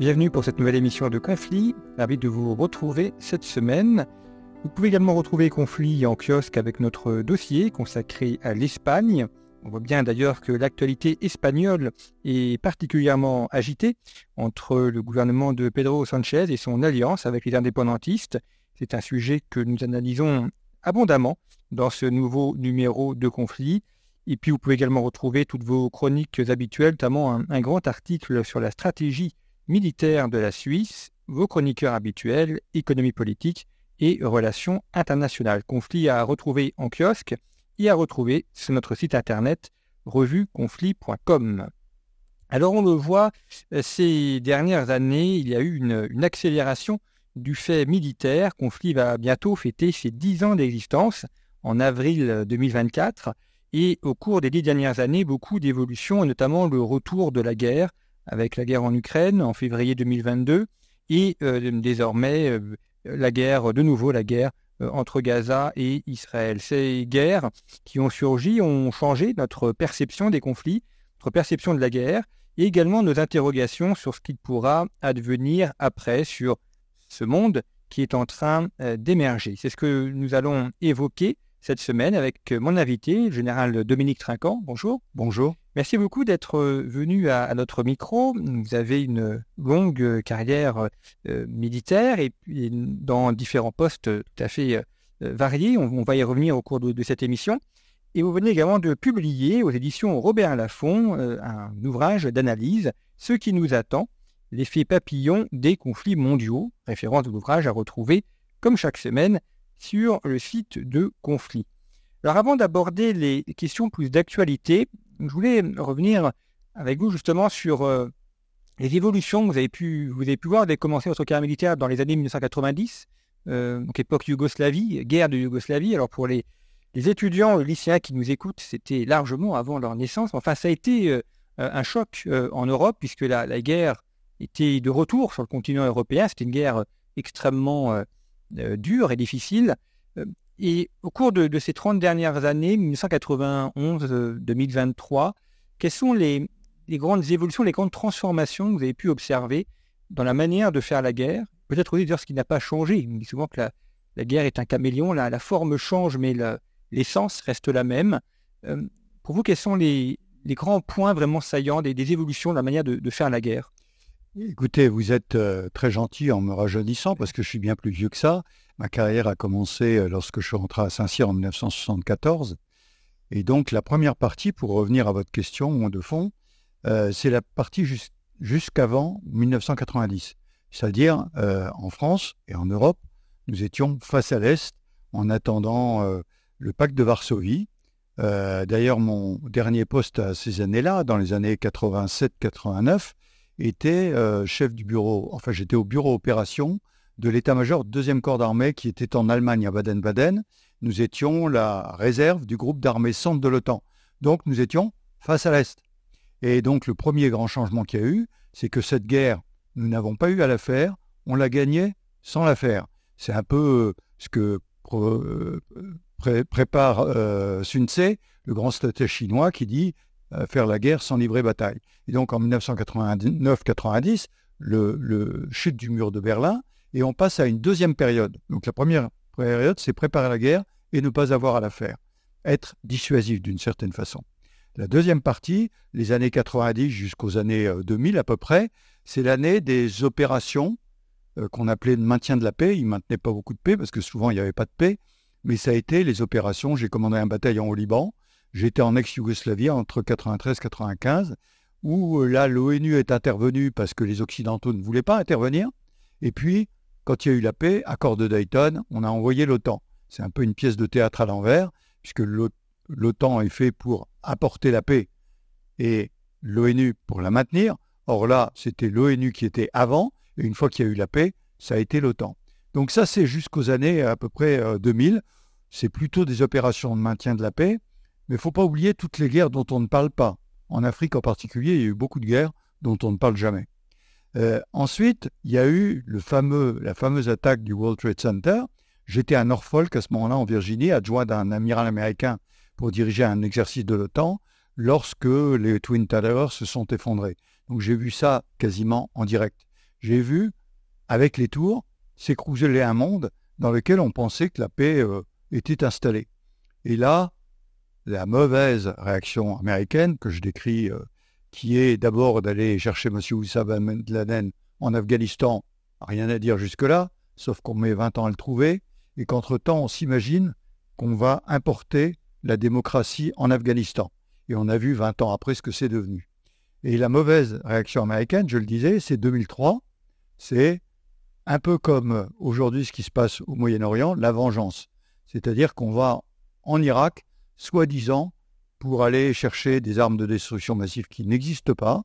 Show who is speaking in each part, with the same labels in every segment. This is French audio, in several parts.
Speaker 1: Bienvenue pour cette nouvelle émission de Conflit. Ravi de vous retrouver cette semaine. Vous pouvez également retrouver Conflit en kiosque avec notre dossier consacré à l'Espagne. On voit bien d'ailleurs que l'actualité espagnole est particulièrement agitée entre le gouvernement de Pedro Sanchez et son alliance avec les indépendantistes. C'est un sujet que nous analysons abondamment dans ce nouveau numéro de conflit. Et puis vous pouvez également retrouver toutes vos chroniques habituelles, notamment un, un grand article sur la stratégie militaire de la Suisse, vos chroniqueurs habituels, économie politique et relations internationales. Conflit à retrouver en kiosque et à retrouver sur notre site internet revueconflit.com. Alors on le voit, ces dernières années, il y a eu une, accélération du fait militaire. Conflit va bientôt fêter ses dix ans d'existence en avril 2024. Et au cours des dix dernières années, beaucoup d'évolutions, notamment le retour de la guerre avec la guerre en Ukraine en février 2022 et euh, désormais euh, la guerre, de nouveau la guerre euh, entre Gaza et Israël. Ces guerres qui ont surgi ont changé notre perception des conflits, notre perception de la guerre et également nos interrogations sur ce qu'il pourra advenir après sur ce monde qui est en train d'émerger. C'est ce que nous allons évoquer cette semaine avec mon invité, le général Dominique Trinquant. Bonjour.
Speaker 2: Bonjour.
Speaker 1: Merci beaucoup d'être venu à, à, notre micro. Vous avez une longue carrière euh, militaire et, et, dans différents postes tout à fait euh, variés. On, on, va y revenir au cours de, de, cette émission. Et vous venez également de publier aux éditions Robert Laffont euh, un ouvrage d'analyse, Ce qui nous attend, l'effet papillon des conflits mondiaux, référence de l'ouvrage à retrouver, comme chaque semaine, sur le site de conflit. Alors avant d'aborder les questions plus d'actualité, je voulais revenir avec vous justement sur euh, les évolutions que vous avez pu, vous avez pu voir. Vous avez commencé votre carrière militaire dans les années 1990, euh, donc époque Yougoslavie, guerre de Yougoslavie. Alors pour les, étudiants, les lycéens qui nous écoutent, c'était largement avant leur naissance. Enfin, ça a été euh, un choc euh, en Europe puisque la, guerre était de retour sur le continent européen. C'était une guerre extrêmement dure et difficile. Et au cours de, ces 30 dernières années, 1991-2023, quelles sont les, grandes évolutions, les grandes transformations que vous avez pu observer dans la manière de faire la guerre? Peut-être aussi dire ce qui n'a pas changé. On dit souvent que la, la guerre est un caméléon, la, forme change, mais l'essence reste la même. Euh, pour vous, quels sont les, grands points vraiment saillants des, évolutions de la manière de, faire la guerre?
Speaker 2: Écoutez, vous êtes euh, très gentil en me rajeunissant parce que je suis bien plus vieux que ça. Ma carrière a commencé lorsque je suis rentré à Saint-Cyr en 1974. Et donc, la première partie, pour revenir à votre question de fond, euh, c'est la partie jus jusqu'avant 1990. C'est-à-dire, euh, en France et en Europe, nous étions face à l'Est en attendant euh, le pacte de Varsovie. D'ailleurs, mon dernier poste à ces années-là, dans les années 87-89, était chef du bureau, enfin j'étais au bureau opération de l'état-major deuxième corps d'armée qui était en Allemagne à Baden-Baden. Nous étions la réserve du groupe d'armée centre de l'OTAN. Donc nous étions face à l'Est. Et donc le premier grand changement qu'il y a eu, c'est que cette guerre, nous n'avons pas eu à la faire, on l'a gagnée sans la faire. C'est un peu ce que euh, pré prépare euh, Sun Tse, le grand stratège chinois, qui dit euh, faire la guerre sans livrer bataille. Et donc en 1989-90, le, chute du mur de Berlin, et on passe à une deuxième période. Donc la première période, c'est préparer la guerre et ne pas avoir à la faire. Être dissuasif d'une certaine façon. La deuxième partie, les années 90 jusqu'aux années 2000 à peu près, c'est l'année des opérations euh, qu'on appelait de maintien de la paix. Ils ne maintenaient pas beaucoup de paix parce que souvent il n'y avait pas de paix, mais ça a été les opérations. J'ai commandé un bataillon au Liban, j'étais en ex-Yougoslavie entre 93 et 95, où là l'ONU est intervenue parce que les Occidentaux ne voulaient pas intervenir. Et puis, quand il y a eu la paix, accord de Dayton, on a envoyé l'OTAN. C'est un peu une pièce de théâtre à l'envers, puisque l'OTAN est fait pour apporter la paix et l'ONU pour la maintenir. Or là, c'était l'ONU qui était avant, et une fois qu'il y a eu la paix, ça a été l'OTAN. Donc ça, c'est jusqu'aux années à peu près 2000. Euh, c'est plutôt des opérations de maintien de la paix, mais il ne faut pas oublier toutes les guerres dont on ne parle pas. En Afrique en particulier, il y a eu beaucoup de guerres dont on ne parle jamais. Euh, ensuite, il y a eu la fameuse attaque du World Trade Center. J'étais à Norfolk à ce moment-là en Virginie, adjoint d'un amiral américain pour diriger un exercice de l'OTAN lorsque les Twin Towers se sont effondrés. Donc j'ai vu ça quasiment en direct. J'ai vu, avec les tours, s'écrouler un monde dans lequel on pensait que la paix euh, était installée. Et là, la mauvaise réaction américaine que je décris, euh, qui est d'abord d'aller chercher M. Oussama Ben Laden en Afghanistan, rien à dire jusque-là, sauf qu'on met 20 ans à le trouver, et qu'entre-temps, on s'imagine qu'on va importer la démocratie en Afghanistan. Et on a vu 20 ans après ce que c'est devenu. Et la mauvaise réaction américaine, je le disais, c'est 2003, c'est un peu comme aujourd'hui ce qui se passe au Moyen-Orient, la vengeance. C'est-à-dire qu'on va en Irak, soi-disant, pour aller chercher des armes de destruction massive qui n'existent pas,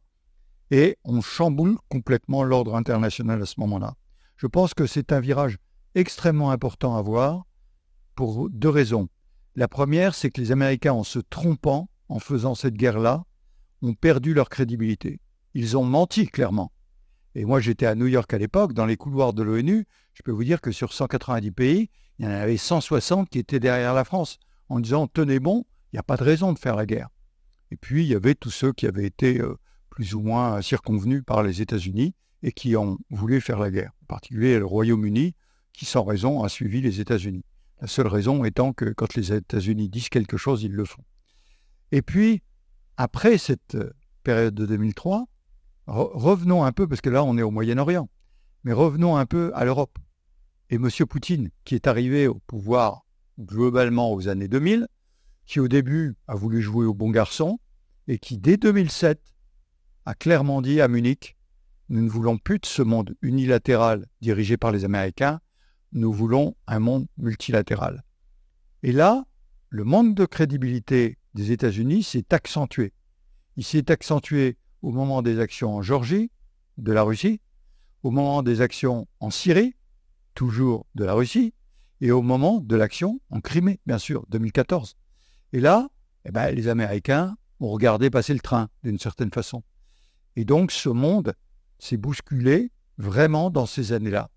Speaker 2: et on chamboule complètement l'ordre international à ce moment-là. Je pense que c'est un virage extrêmement important à voir pour deux raisons. La première, c'est que les Américains, en se trompant, en faisant cette guerre-là, ont perdu leur crédibilité. Ils ont menti, clairement. Et moi, j'étais à New York à l'époque, dans les couloirs de l'ONU. Je peux vous dire que sur 190 pays, il y en avait 160 qui étaient derrière la France, en disant Tenez bon, il n'y a pas de raison de faire la guerre. Et puis, il y avait tous ceux qui avaient été euh, plus ou moins circonvenus par les États-Unis et qui ont voulu faire la guerre. En particulier le Royaume-Uni, qui sans raison a suivi les États-Unis. La seule raison étant que quand les États-Unis disent quelque chose, ils le font. Et puis, après cette euh, période de 2003, revenons un peu, parce que là on est au Moyen-Orient, mais revenons un peu à l'Europe. Et M. Poutine, qui est arrivé au pouvoir globalement aux années 2000, qui au début a voulu jouer au bon garçon, et qui dès 2007 a clairement dit à Munich, nous ne voulons plus de ce monde unilatéral dirigé par les Américains, nous voulons un monde multilatéral. Et là, le manque de crédibilité des États-Unis s'est accentué. Il s'est accentué au moment des actions en Géorgie, de la Russie, au moment des actions en Syrie, toujours de la Russie, et au moment de l'action en Crimée, bien sûr, 2014. Et là, eh ben, les Américains ont regardé passer le train, d'une certaine façon. Et donc, ce monde s'est bousculé vraiment dans ces années-là.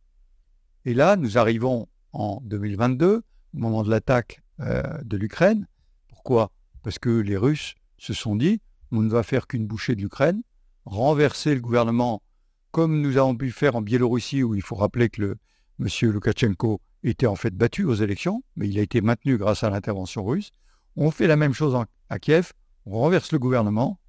Speaker 2: Et là, nous arrivons en 2022, au moment de l'attaque euh, de l'Ukraine. Pourquoi? Parce que les Russes se sont dit, on ne va faire qu'une bouchée de l'Ukraine, renverser le gouvernement comme nous avons pu faire en Biélorussie, où il faut rappeler que le M. Loukachenko était en fait battu aux élections, mais il a été maintenu grâce à l'intervention russe. On fait la même chose à Kiev, on renverse le gouvernement,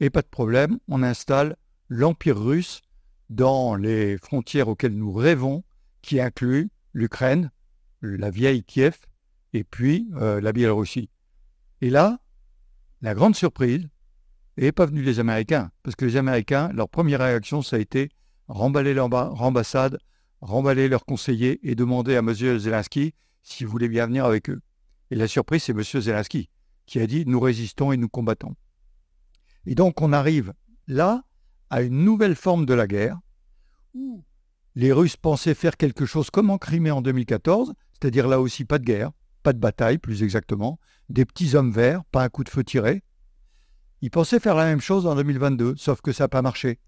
Speaker 2: et pas de problème, on installe l'Empire russe dans les frontières auxquelles nous rêvons, qui incluent l'Ukraine, la vieille Kiev, et puis euh, la Biélorussie. Et là, la grande surprise, n'est pas venue des Américains, parce que les Américains, leur première réaction, ça a été remballer leur ambassade, remballer leurs conseillers et demander à M. Zelensky s'il voulait bien venir avec eux. Et la surprise, c'est M. Zelensky qui a dit nous résistons et nous combattons. Et donc on arrive là à une nouvelle forme de la guerre où les Russes pensaient faire quelque chose comme en Crimée en 2014, c'est-à-dire là aussi pas de guerre, pas de bataille plus exactement, des petits hommes verts, pas un coup de feu tiré. Ils pensaient faire la même chose en 2022, sauf que ça n'a pas marché.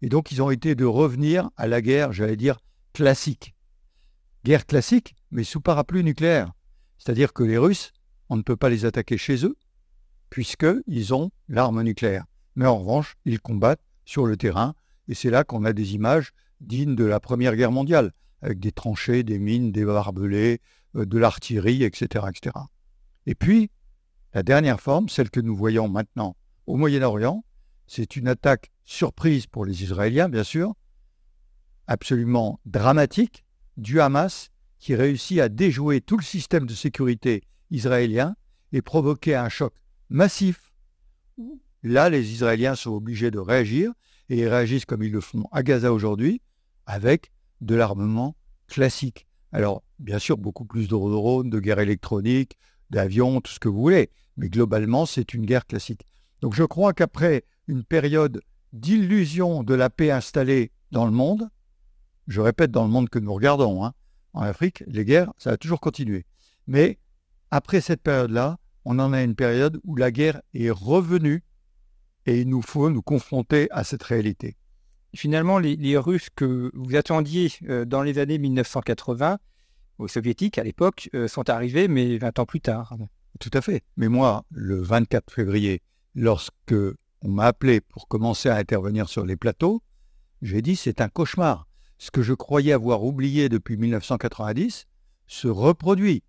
Speaker 2: Et donc ils ont été de revenir à la guerre, j'allais dire, classique. Guerre classique, mais sous parapluie nucléaire. C'est-à-dire que les Russes, on ne peut pas les attaquer chez eux, puisqu'ils ont l'arme nucléaire. Mais en revanche, ils combattent sur le terrain, et c'est là qu'on a des images dignes de la Première Guerre mondiale, avec des tranchées, des mines, des barbelés, euh, de l'artillerie, etc., etc. Et puis, la dernière forme, celle que nous voyons maintenant au Moyen-Orient, c'est une attaque surprise pour les Israéliens, bien sûr, absolument dramatique, du Hamas, qui réussit à déjouer tout le système de sécurité israélien et provoquer un choc massif. Là, les Israéliens sont obligés de réagir, et ils réagissent comme ils le font à Gaza aujourd'hui, avec de l'armement classique. Alors, bien sûr, beaucoup plus de drones, de guerre électronique, d'avions, tout ce que vous voulez, mais globalement, c'est une guerre classique. Donc je crois qu'après une période d'illusion de la paix installée dans le monde, je répète dans le monde que nous regardons, hein, en Afrique, les guerres, ça a toujours continué. Mais après cette période-là, on en a une période où la guerre est revenue et il nous faut nous confronter à cette réalité.
Speaker 1: Finalement, les, Russes que vous attendiez euh, dans les années 1980, aux Soviétiques à l'époque, euh, sont arrivés, mais 20 ans plus tard.
Speaker 2: Tout à fait. Mais moi, le 24 février, lorsque on m'a appelé pour commencer à intervenir sur les plateaux, j'ai dit c'est un cauchemar. Ce que je croyais avoir oublié depuis 1990 se reproduit.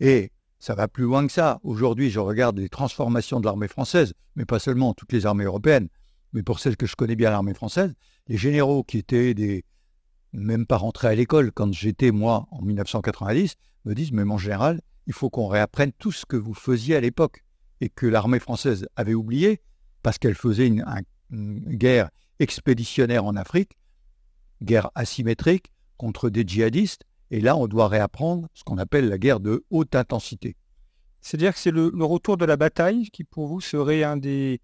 Speaker 2: Et ça va plus loin que ça. Aujourd'hui, je regarde les transformations de l'armée française, mais pas seulement toutes les armées européennes, mais pour celles que je connais bien l'armée française, les généraux qui étaient des même pas rentrés à l'école quand j'étais moi en 1990 me disent mais mon général, il faut qu'on réapprenne tout ce que vous faisiez à l'époque et que l'armée française avait oublié parce qu'elle faisait une, guerre expéditionnaire en Afrique, guerre asymétrique contre des djihadistes, et là on doit réapprendre ce qu'on appelle la guerre de haute intensité.
Speaker 1: C'est-à-dire que c'est le, retour de la bataille qui pour vous serait un des,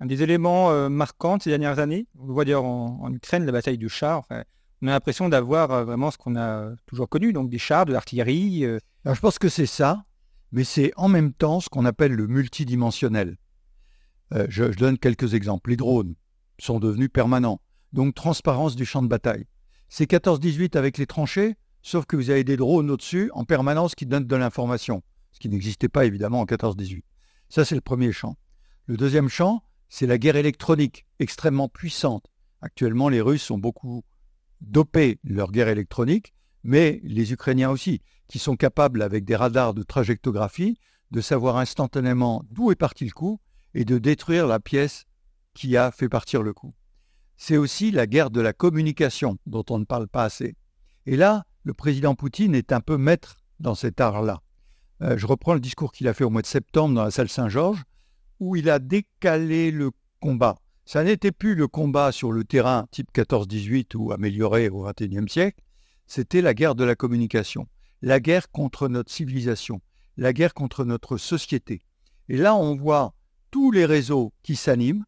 Speaker 1: des éléments euh, marquants de ces dernières années. On voit d'ailleurs en, Ukraine la bataille du char. on a l'impression d'avoir euh, vraiment ce qu'on a toujours connu, donc des chars, de l'artillerie.
Speaker 2: Euh. je pense que c'est ça, mais c'est en même temps ce qu'on appelle le multidimensionnel. Je, donne quelques exemples. Les drones sont devenus permanents. Donc transparence du champ de bataille. C'est 14-18 avec les tranchées, sauf que vous avez des drones au-dessus en permanence qui donnent de l'information, ce qui n'existait pas évidemment en 14-18. Ça, c'est le premier champ. Le deuxième champ, c'est la guerre électronique, extrêmement puissante. Actuellement, les Russes ont beaucoup dopé leur guerre électronique, mais les Ukrainiens aussi, qui sont capables, avec des radars de trajectographie, de savoir instantanément d'où est parti le coup et de détruire la pièce qui a fait partir le coup. C'est aussi la guerre de la communication dont on ne parle pas assez. Et là, le président Poutine est un peu maître dans cet art-là. Euh, je reprends le discours qu'il a fait au mois de septembre dans la salle Saint-Georges, où il a décalé le combat. Ça n'était plus le combat sur le terrain type 14-18 ou amélioré au XXIe siècle, c'était la guerre de la communication, la guerre contre notre civilisation, la guerre contre notre société. Et là, on voit tous les réseaux qui s'animent,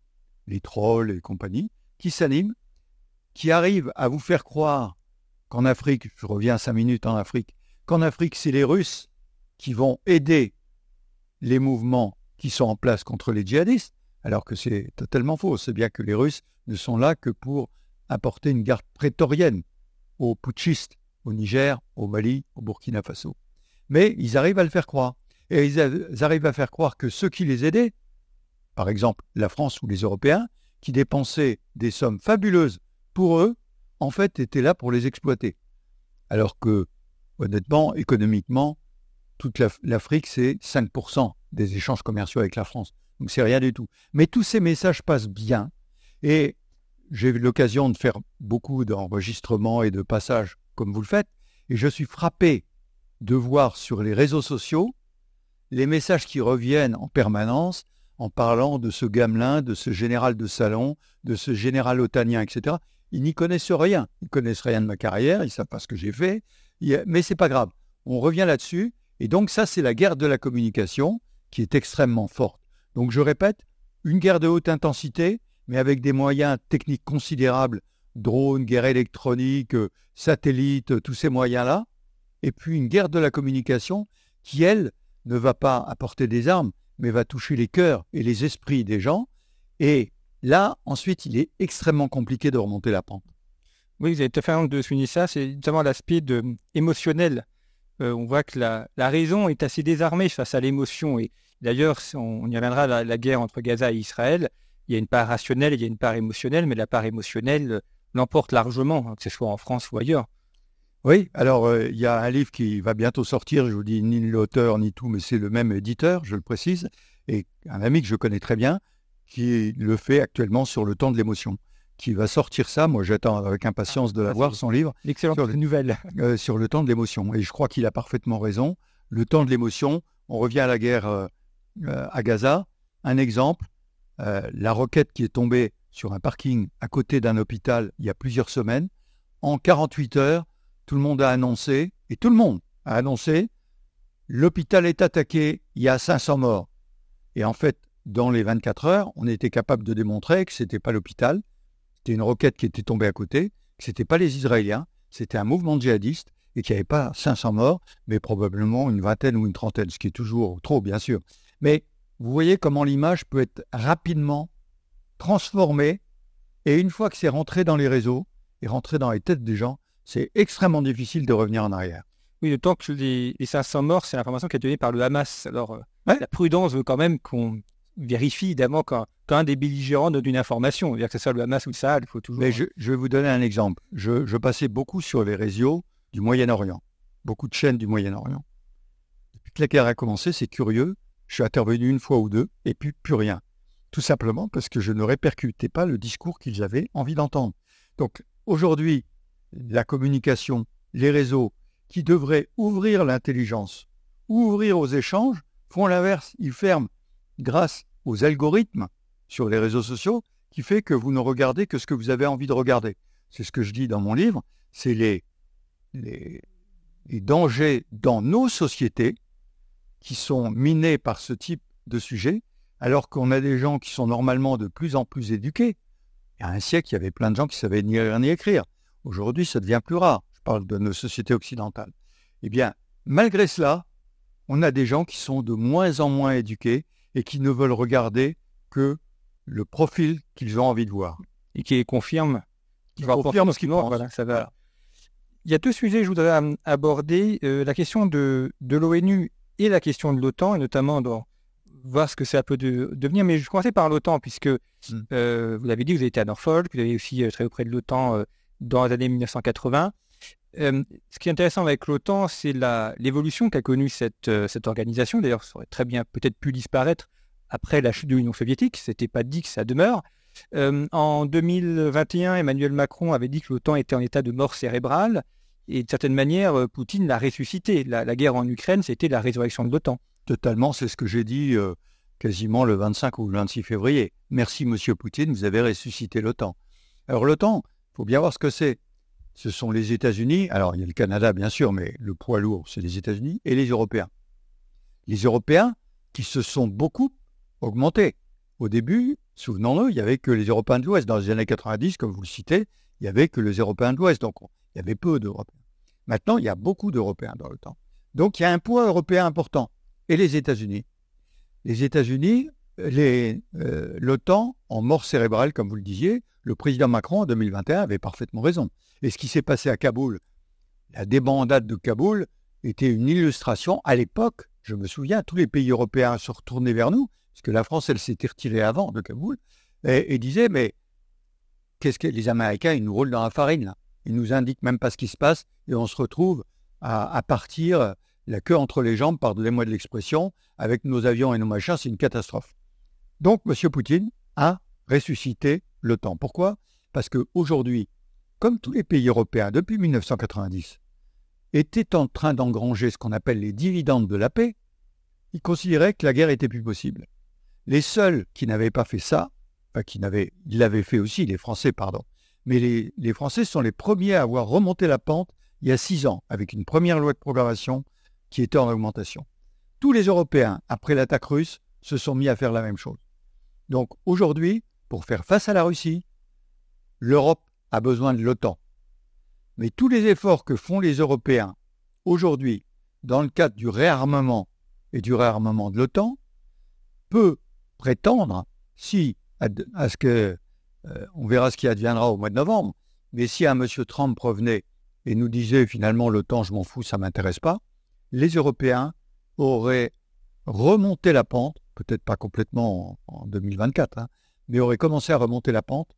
Speaker 2: les trolls et compagnie, qui s'animent, qui arrivent à vous faire croire qu'en Afrique, je reviens cinq minutes en Afrique, qu'en Afrique, c'est les Russes qui vont aider les mouvements qui sont en place contre les djihadistes, alors que c'est totalement faux. C'est bien que les Russes ne sont là que pour apporter une garde prétorienne aux putschistes au Niger, au Mali, au Burkina Faso. Mais ils arrivent à le faire croire. Et ils arrivent à faire croire que ceux qui les aidaient, par exemple la France ou les Européens, qui dépensaient des sommes fabuleuses pour eux, en fait étaient là pour les exploiter. Alors que, honnêtement, économiquement, toute l'Afrique, c'est 5% des échanges commerciaux avec la France. Donc c'est rien du tout. Mais tous ces messages passent bien. Et j'ai eu l'occasion de faire beaucoup d'enregistrements et de passages comme vous le faites. Et je suis frappé de voir sur les réseaux sociaux les messages qui reviennent en permanence en parlant de ce gamelin, de ce général de salon, de ce général otanien, etc. Ils n'y connaissent rien. Ils connaissent rien de ma carrière, ils ne savent pas ce que j'ai fait, mais c'est pas grave. On revient là-dessus, et donc ça, c'est la guerre de la communication qui est extrêmement forte. Donc je répète, une guerre de haute intensité, mais avec des moyens techniques considérables, drones, guerre électronique, euh, satellites, euh, tous ces moyens-là, et puis une guerre de la communication qui, elle, ne va pas apporter des armes, mais va toucher les cœurs et les esprits des gens. Et là, ensuite, il est extrêmement compliqué de remonter la pente.
Speaker 1: Oui, vous avez tout à fait de souligner ça. C'est notamment l'aspect émotionnel. Euh, on voit que la, raison est assez désarmée face à l'émotion. Et d'ailleurs, on, y reviendra, la, la guerre entre Gaza et Israël, il y a une part rationnelle, il y a une part émotionnelle, mais la part émotionnelle l'emporte largement, que ce soit en France ou ailleurs.
Speaker 2: Oui, alors euh, il y a un livre qui va bientôt sortir, je vous dis ni l'auteur ni tout, mais c'est le même éditeur, je le précise, et un ami que je connais très bien, qui le fait actuellement sur le temps de l'émotion, qui va sortir ça. Moi, j'attends avec impatience de l'avoir, son livre.
Speaker 1: Excellente nouvelle.
Speaker 2: Euh, sur le temps de l'émotion. Et je crois qu'il a parfaitement raison. Le temps de l'émotion, on revient à la guerre euh, à Gaza. Un exemple, la roquette qui est tombée sur un parking à côté d'un hôpital il y a plusieurs semaines. En 48 heures, tout le monde a annoncé, et tout le monde a annoncé, l'hôpital est attaqué, il y a 500 morts. Et en fait, dans les 24 heures, on était capable de démontrer que ce n'était pas l'hôpital, c'était une roquette qui était tombée à côté, que ce n'était pas les Israéliens, c'était un mouvement djihadiste et qu'il n'y avait pas 500 morts, mais probablement une vingtaine ou une trentaine, ce qui est toujours trop, bien sûr. Mais vous voyez comment l'image peut être rapidement transformée, et une fois que c'est rentré dans les réseaux et rentré dans les têtes des gens, c'est extrêmement difficile de revenir en arrière.
Speaker 1: Oui, temps que les, 500 morts, c'est l'information qui est donnée par le Hamas. Alors, euh, la prudence veut quand même qu'on vérifie, évidemment, quand, un des belligérants donne une information. Dire que ce soit le Hamas ou le Saad, il faut toujours.
Speaker 2: Mais je, vais vous donner un exemple. Je, passais beaucoup sur les réseaux du Moyen-Orient, beaucoup de chaînes du Moyen-Orient. Depuis que la guerre a commencé, c'est curieux. Je suis intervenu une fois ou deux, et puis plus rien. Tout simplement parce que je ne répercutais pas le discours qu'ils avaient envie d'entendre. Donc, aujourd'hui, la communication, les réseaux, qui devraient ouvrir l'intelligence, ouvrir aux échanges, font l'inverse. Ils ferment grâce aux algorithmes sur les réseaux sociaux qui fait que vous ne regardez que ce que vous avez envie de regarder. C'est ce que je dis dans mon livre, c'est les, les, dangers dans nos sociétés qui sont minés par ce type de sujet, alors qu'on a des gens qui sont normalement de plus en plus éduqués. Il y a un siècle, il y avait plein de gens qui savaient ni lire ni écrire. Aujourd'hui, ça devient plus rare. Je parle de nos sociétés occidentales. Eh bien, malgré cela, on a des gens qui sont de moins en moins éduqués et qui ne veulent regarder que le profil qu'ils ont envie de voir.
Speaker 1: Et qui confirment
Speaker 2: qui confirme ce qu'ils pensent.
Speaker 1: Voilà, ça va. Il y a deux sujets que je voudrais aborder. Euh, la question de, de l'ONU et la question de l'OTAN, et notamment dans, voir ce que ça peut devenir. Mais je commençais par l'OTAN, puisque hmm. euh, vous l'avez dit, vous avez été à Norfolk, vous avez aussi euh, travaillé auprès de l'OTAN dans les années 1980 ce qui est intéressant avec l'OTAN, c'est l'évolution qu'a connue cette, cette organisation. D'ailleurs, ça aurait très bien peut-être pu disparaître après la chute de l'Union soviétique. Ce n'était pas dit que ça demeure. en 2021, Emmanuel Macron avait dit que l'OTAN était en état de mort cérébrale. Et de certaine manière, Poutine l'a ressuscité. La, guerre en Ukraine, c'était la résurrection de l'OTAN.
Speaker 2: Totalement, c'est ce que j'ai dit quasiment le 25 ou le 26 février. Merci, monsieur Poutine, vous avez ressuscité l'OTAN. Alors l'OTAN, faut bien voir ce que c'est ce sont les États-Unis, alors il y a le Canada bien sûr, mais le poids lourd, c'est les États-Unis, et les Européens. Les Européens qui se sont beaucoup augmentés. Au début, souvenons-nous, il n'y avait que les Européens de l'Ouest. Dans les années 90, comme vous le citez, il n'y avait que les Européens de l'Ouest, donc il y avait peu d'Européens. Maintenant, il y a beaucoup d'Européens dans le temps. Donc il y a un poids européen important. Et les États-Unis? Les États-Unis, l'OTAN, en mort cérébrale, comme vous le disiez, le président Macron en 2021 avait parfaitement raison. Et ce qui s'est passé à Kaboul, la débandade de Kaboul était une illustration. À l'époque, je me souviens, tous les pays européens se retournaient vers nous, parce que la France, elle s'était retirée avant de Kaboul, et, disaient, mais qu'est-ce que les Américains, ils nous roulent dans la farine, là. Ils nous indiquent même pas ce qui se passe, et on se retrouve à, à partir la queue entre les jambes, pardonnez-moi de l'expression, avec nos avions et nos machins, c'est une catastrophe. Donc, M. Poutine a ressuscité temps. Pourquoi? Parce qu'aujourd'hui, comme tous les pays européens depuis 1990, étaient en train d'engranger ce qu'on appelle les dividendes de la paix, ils considéraient que la guerre était plus possible. Les seuls qui n'avaient pas fait ça, enfin qui n'avaient, ils l'avaient fait aussi, les Français, pardon, mais les, les, Français sont les premiers à avoir remonté la pente il y a six ans, avec une première loi de programmation qui était en augmentation. Tous les Européens, après l'attaque russe, se sont mis à faire la même chose. Donc aujourd'hui, pour faire face à la Russie, l'Europe a besoin de l'OTAN. Mais tous les efforts que font les Européens aujourd'hui dans le cadre du réarmement et du réarmement de l'OTAN peut prétendre, si à, ce que euh, on verra ce qui adviendra au mois de novembre, mais si un M. Trump revenait et nous disait finalement l'OTAN, je m'en fous, ça m'intéresse pas, les Européens auraient remonté la pente, peut-être pas complètement en, 2024, hein, mais auraient commencé à remonter la pente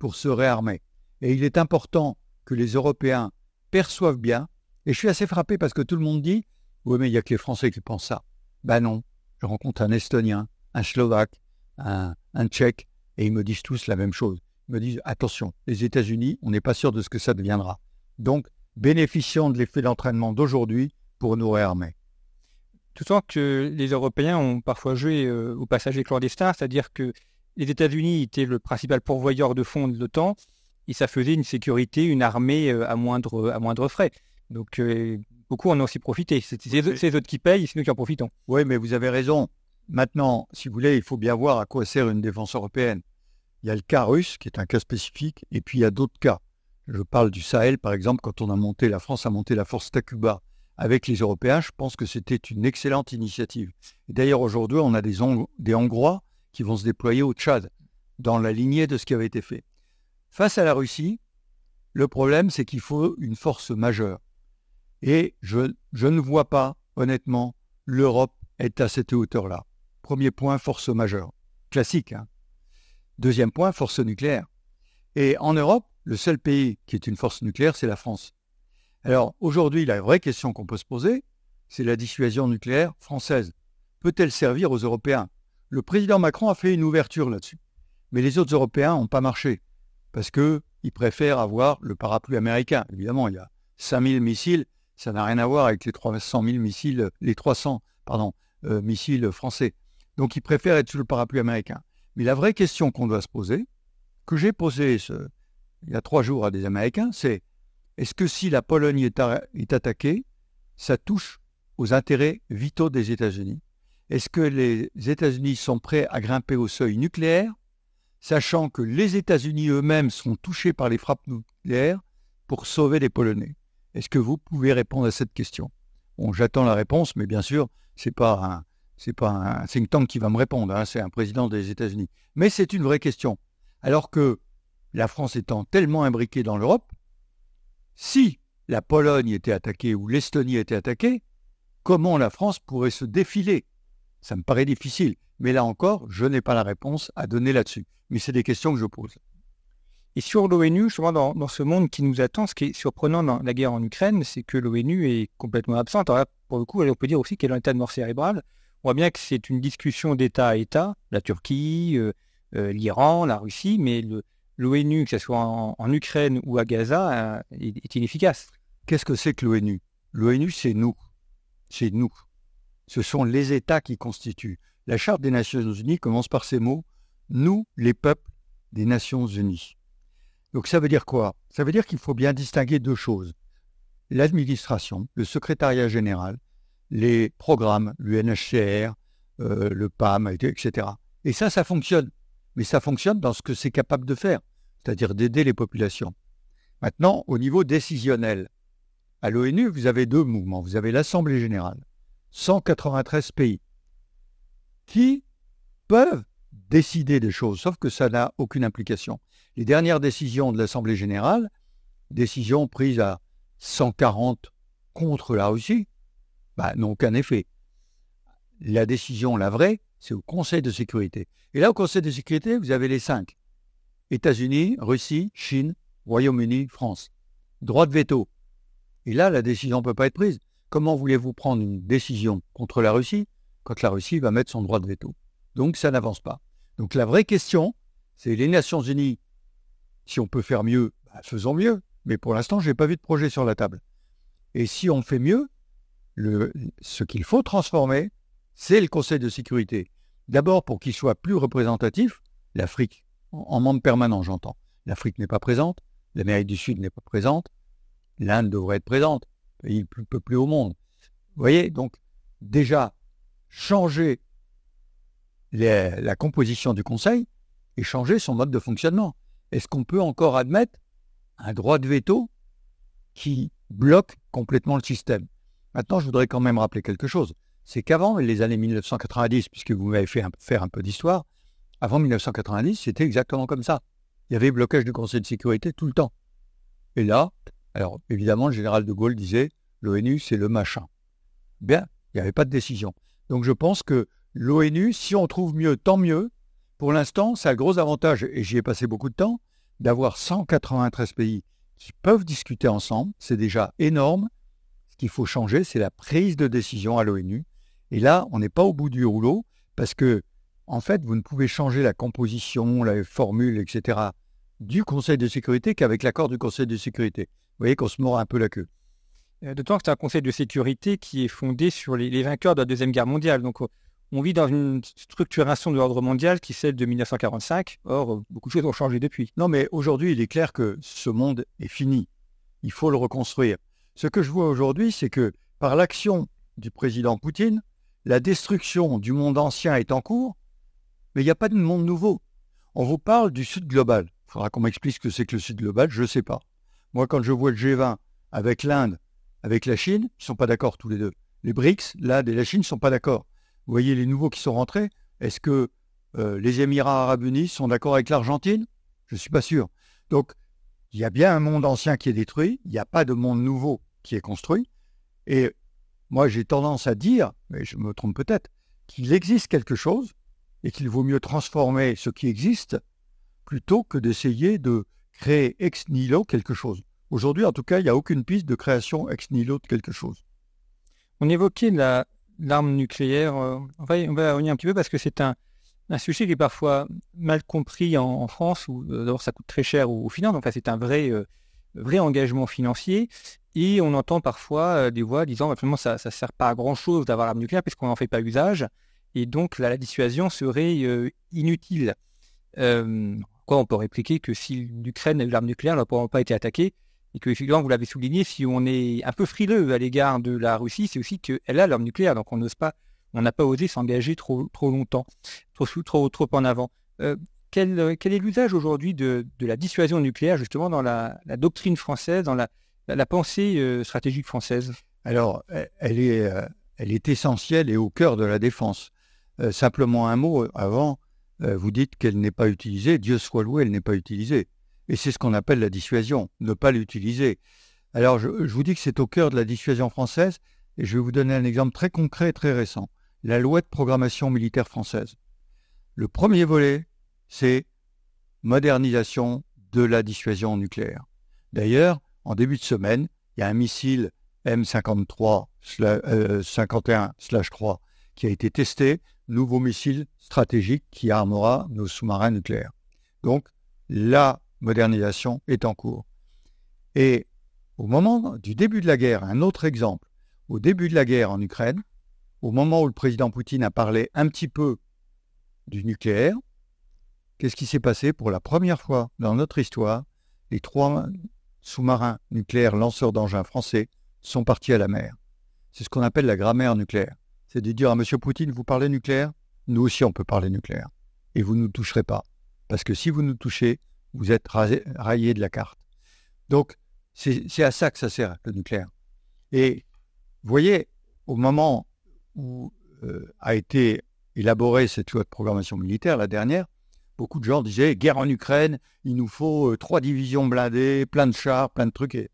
Speaker 2: pour se réarmer. Et il est important que les Européens perçoivent bien, et je suis assez frappé parce que tout le monde dit Oui, mais il n'y a que les Français qui pensent ça. Ben non, je rencontre un Estonien, un Slovaque, un, un Tchèque, et ils me disent tous la même chose. Ils me disent Attention, les États-Unis, on n'est pas sûr de ce que ça deviendra. Donc, bénéficions de l'effet d'entraînement d'aujourd'hui pour nous réarmer.
Speaker 1: Tout en que les Européens ont parfois joué euh, au passage clandestin, c'est-à-dire que les États-Unis étaient le principal pourvoyeur de fonds de l'OTAN et ça faisait une sécurité, une armée euh, à moindre, à moindre frais. Donc euh, beaucoup en ont aussi profité. C'est ces autres qui payent, c'est nous qui en profitons.
Speaker 2: Oui, mais vous avez raison. Maintenant, si vous voulez, il faut bien voir à quoi sert une défense européenne. Il y a le cas russe, qui est un cas spécifique, et puis il y a d'autres cas. Je parle du Sahel, par exemple, quand on a monté, la France a monté la force Takuba avec les Européens, je pense que c'était une excellente initiative. D'ailleurs, aujourd'hui, on a des, Hongrois qui vont se déployer au Tchad, dans la lignée de ce qui avait été fait. Face à la Russie, le problème, c'est qu'il faut une force majeure. Et je, ne vois pas, honnêtement, l'Europe être à cette hauteur-là. Premier point, force majeure. Classique. Hein Deuxième point, force nucléaire. Et en Europe, le seul pays qui est une force nucléaire, c'est la France. Alors aujourd'hui, la vraie question qu'on peut se poser, c'est la dissuasion nucléaire française. Peut-elle servir aux Européens? Le président Macron a fait une ouverture là-dessus. Mais les autres Européens n'ont pas marché. Parce qu'ils préfèrent avoir le parapluie américain. Évidemment, il y a 5000 missiles. Ça n'a rien à voir avec les 300 000 missiles, les 300 pardon, euh, missiles français. Donc ils préfèrent être sous le parapluie américain. Mais la vraie question qu'on doit se poser, que j'ai posée il y a trois jours à des Américains, c'est est-ce que si la Pologne est, attaquée, ça touche aux intérêts vitaux des États-Unis? Est-ce que les États-Unis sont prêts à grimper au seuil nucléaire, sachant que les États-Unis eux-mêmes sont touchés par les frappes nucléaires pour sauver les Polonais? Est-ce que vous pouvez répondre à cette question? Bon, j'attends la réponse, mais bien sûr, c'est pas un, c'est pas un think tank qui va me répondre, hein, c'est un président des États-Unis. Mais c'est une vraie question. Alors que la France étant tellement imbriquée dans l'Europe, si la Pologne était attaquée ou l'Estonie était attaquée, comment la France pourrait se défiler? Ça me paraît difficile. Mais là encore, je n'ai pas la réponse à donner là-dessus. Mais c'est des questions que je pose.
Speaker 1: Et sur l'ONU, justement, dans, ce monde qui nous attend, ce qui est surprenant dans la guerre en Ukraine, c'est que l'ONU est complètement absente. Alors pour le coup, on peut dire aussi qu'elle est en état de mort cérébrale. On voit bien que c'est une discussion d'État à État, la Turquie, euh, euh, l'Iran, la Russie, mais le, l'ONU, que ce soit en, Ukraine ou à Gaza, euh, est, inefficace.
Speaker 2: Qu'est-ce que c'est que l'ONU? L'ONU, c'est nous. C'est nous. Ce sont les États qui constituent. La Charte des Nations Unies commence par ces mots Nous, les peuples des Nations Unies. Donc ça veut dire quoi? Ça veut dire qu'il faut bien distinguer deux choses. L'administration, le secrétariat général, les programmes, l'UNHCR, euh, le PAM, etc. Et ça, ça fonctionne. Mais ça fonctionne dans ce que c'est capable de faire c'est-à-dire d'aider les populations. Maintenant, au niveau décisionnel, à l'ONU, vous avez deux mouvements. Vous avez l'Assemblée générale, 193 pays, qui peuvent décider des choses, sauf que ça n'a aucune implication. Les dernières décisions de l'Assemblée générale, décisions prises à 140 contre la Russie, bah, n'ont aucun effet. La décision, la vraie, c'est au Conseil de sécurité. Et là, au Conseil de sécurité, vous avez les cinq. États-Unis, Russie, Chine, Royaume-Uni, France. Droit de veto. Et là, la décision ne peut pas être prise. Comment voulez-vous prendre une décision contre la Russie quand la Russie va mettre son droit de veto? Donc ça n'avance pas. Donc la vraie question, c'est les Nations Unies. Si on peut faire mieux, bah, faisons mieux. Mais pour l'instant, je n'ai pas vu de projet sur la table. Et si on fait mieux, ce qu'il faut transformer, c'est le Conseil de sécurité. D'abord pour qu'il soit plus représentatif, l'Afrique en membre permanent, j'entends. L'Afrique n'est pas présente, l'Amérique du Sud n'est pas présente, l'Inde devrait être présente, pays le plus peuplé au monde. Vous voyez, donc déjà, changer la composition du Conseil et changer son mode de fonctionnement. Est-ce qu'on peut encore admettre un droit de veto qui bloque complètement le système? Maintenant, je voudrais quand même rappeler quelque chose. C'est qu'avant les années 1990, puisque vous m'avez fait faire un peu d'histoire, avant 1990, c'était exactement comme ça. Il y avait blocage du Conseil de sécurité tout le temps. Et là, alors évidemment, le général de Gaulle disait l'ONU, c'est le machin. Bien, il n'y avait pas de décision. Donc je pense que l'ONU, si on trouve mieux, tant mieux. Pour l'instant, ça a gros avantage, et j'y ai passé beaucoup de temps, d'avoir 193 pays qui peuvent discuter ensemble. C'est déjà énorme. Ce qu'il faut changer, c'est la prise de décision à l'ONU. Et là, on n'est pas au bout du rouleau, parce que en fait, vous ne pouvez changer la composition, la formule, etc. du Conseil de sécurité qu'avec l'accord du Conseil de sécurité. Vous voyez qu'on se mord un peu la queue.
Speaker 1: Euh, d'autant que c'est un Conseil de sécurité qui est fondé sur les, vainqueurs de la Deuxième Guerre mondiale. Donc, on vit dans une structuration de l'ordre mondial qui est celle de 1945. Or, beaucoup de choses ont changé depuis.
Speaker 2: Non, mais aujourd'hui, il est clair que ce monde est fini. Il faut le reconstruire. Ce que je vois aujourd'hui, c'est que par l'action du président Poutine, la destruction du monde ancien est en cours, mais il n'y a pas de monde nouveau. On vous parle du Sud global. Il faudra qu'on m'explique ce que c'est que le Sud global, je ne sais pas. Moi, quand je vois le G20 avec l'Inde, avec la Chine, ils ne sont pas d'accord tous les deux. Les BRICS, l'Inde et la Chine ne sont pas d'accord. Vous voyez les nouveaux qui sont rentrés. Est-ce que euh, les Émirats arabes unis sont d'accord avec l'Argentine? Je ne suis pas sûr. Donc, il y a bien un monde ancien qui est détruit, il n'y a pas de monde nouveau qui est construit. Et moi, j'ai tendance à dire, mais je me trompe peut-être, qu'il existe quelque chose et qu'il vaut mieux transformer ce qui existe plutôt que d'essayer de créer ex nihilo quelque chose. Aujourd'hui, en tout cas, il n'y a aucune piste de création ex nihilo de quelque chose.
Speaker 1: On évoquait l'arme nucléaire. Euh, on va, on revenir un petit peu parce que c'est un, sujet qui est parfois mal compris en, France, où euh, d'abord ça coûte très cher aux, finances, donc c'est un vrai, euh, vrai engagement financier. Et on entend parfois des voix disant finalement ça ne sert pas à grand chose d'avoir l'arme nucléaire puisqu'on n'en fait pas usage. Et donc la dissuasion serait inutile. quoi, on peut répliquer que si l'Ukraine a eu l'arme nucléaire, elle n'aurait pas été attaquée. Et que, effectivement, vous l'avez souligné, si on est un peu frileux à l'égard de la Russie, c'est aussi qu'elle a l'arme nucléaire, donc on n'ose pas on n'a pas osé s'engager trop, trop longtemps, trop, trop, trop en avant. Euh, quel, quel, est l'usage aujourd'hui de, de, la dissuasion nucléaire justement dans la, doctrine française, dans la, la, pensée euh, stratégique française?
Speaker 2: Alors, elle est, euh, elle est essentielle et au cœur de la défense. Simplement un mot avant, vous dites qu'elle n'est pas utilisée, Dieu soit loué, elle n'est pas utilisée. Et c'est ce qu'on appelle la dissuasion, ne pas l'utiliser. Alors, je, vous dis que c'est au cœur de la dissuasion française, et je vais vous donner un exemple très concret et très récent la loi de programmation militaire française. Le premier volet, c'est modernisation de la dissuasion nucléaire. D'ailleurs, en début de semaine, il y a un missile M53 51-3 euh, qui a été testé, nouveau missile stratégique qui armera nos sous-marins nucléaires. Donc, la modernisation est en cours. Et au moment du début de la guerre, un autre exemple, au début de la guerre en Ukraine, au moment où le président Poutine a parlé un petit peu du nucléaire, qu'est-ce qui s'est passé pour la première fois dans notre histoire? Les trois sous-marins nucléaires lanceurs d'engins français sont partis à la mer. C'est ce qu'on appelle la grammaire nucléaire. C'est de dire à M. Poutine, vous parlez nucléaire? Nous aussi, on peut parler nucléaire. Et vous ne nous toucherez pas. Parce que si vous nous touchez, vous êtes rayé de la carte. Donc, c'est à ça que ça sert, le nucléaire. Et vous voyez, au moment où euh, a été élaborée cette loi de programmation militaire, la dernière, beaucoup de gens disaient guerre en Ukraine, il nous faut euh, trois divisions blindées, plein de chars, plein de trucs. Et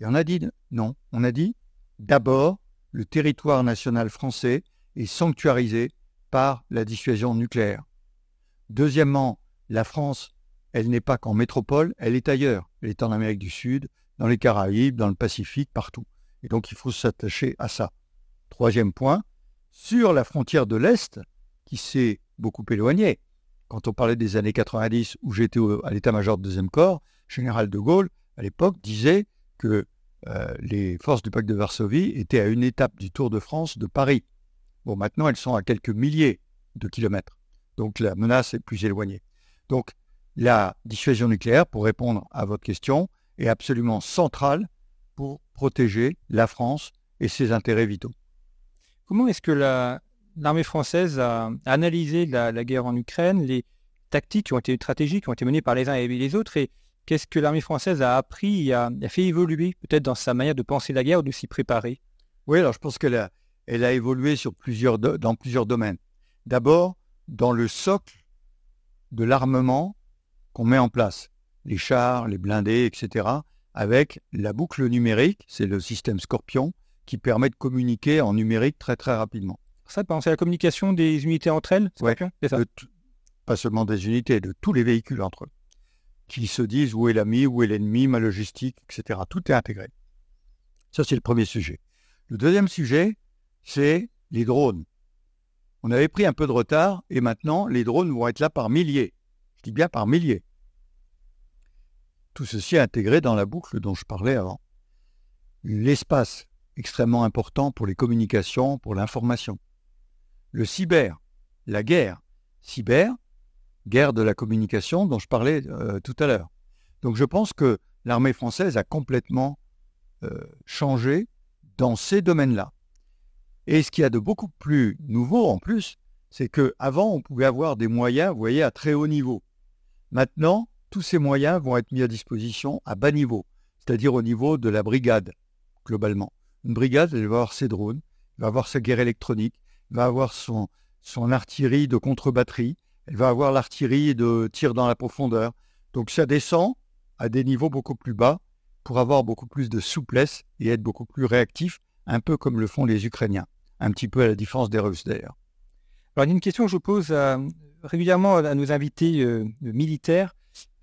Speaker 2: on a dit non, on a dit d'abord, le territoire national français est sanctuarisé par la dissuasion nucléaire. Deuxièmement, la France, elle n'est pas qu'en métropole, elle est ailleurs. Elle est en Amérique du Sud, dans les Caraïbes, dans le Pacifique, partout. Et donc il faut s'attacher à ça. Troisième point, sur la frontière de l'Est, qui s'est beaucoup éloignée. Quand on parlait des années 90 où j'étais à l'état-major de deuxième corps, général de Gaulle, à l'époque, disait que euh, les forces du pacte de Varsovie étaient à une étape du Tour de France de Paris. Bon, maintenant, elles sont à quelques milliers de kilomètres. Donc la menace est plus éloignée. Donc la dissuasion nucléaire, pour répondre à votre question, est absolument centrale pour protéger la France et ses intérêts vitaux.
Speaker 1: Comment est-ce que l'armée française a analysé la, guerre en Ukraine, les tactiques qui ont été stratégiques, qui ont été menées par les uns et les autres, qu'est-ce que l'armée française a appris, a, a fait évoluer peut-être dans sa manière de penser la guerre ou de s'y préparer?
Speaker 2: Oui, alors je pense qu'elle a, elle a évolué sur plusieurs dans plusieurs domaines. D'abord, dans le socle de l'armement qu'on met en place, les chars, les blindés, etc., avec la boucle numérique, c'est le système Scorpion, qui permet de communiquer en numérique très très rapidement.
Speaker 1: Ça, c'est la communication des unités entre elles
Speaker 2: Oui, pas seulement des unités, de tous les véhicules entre eux, qui se disent où est l'ami, où est l'ennemi, ma logistique, etc. Tout est intégré. Ça, c'est le premier sujet. Le deuxième sujet, c'est les drones. On avait pris un peu de retard et maintenant, les drones vont être là par milliers. Je dis bien par milliers. Tout ceci est intégré dans la boucle dont je parlais avant. L'espace extrêmement important pour les communications, pour l'information. Le cyber, la guerre, cyber, guerre de la communication dont je parlais euh, tout à l'heure. Donc je pense que l'armée française a complètement euh, changé dans ces domaines-là. Et ce qu'il y a de beaucoup plus nouveau en plus, c'est qu'avant, on pouvait avoir des moyens, vous voyez, à très haut niveau. Maintenant, tous ces moyens vont être mis à disposition à bas niveau, c'est-à-dire au niveau de la brigade, globalement. Une brigade, elle va avoir ses drones, va avoir sa guerre électronique, va avoir son, son artillerie de contre-batterie, elle va avoir l'artillerie de tir dans la profondeur. Donc ça descend à des niveaux beaucoup plus bas pour avoir beaucoup plus de souplesse et être beaucoup plus réactif, un peu comme le font les Ukrainiens, un petit peu à la différence des Russes d'ailleurs.
Speaker 1: Alors il y a une question que je pose régulièrement à nos invités euh, militaires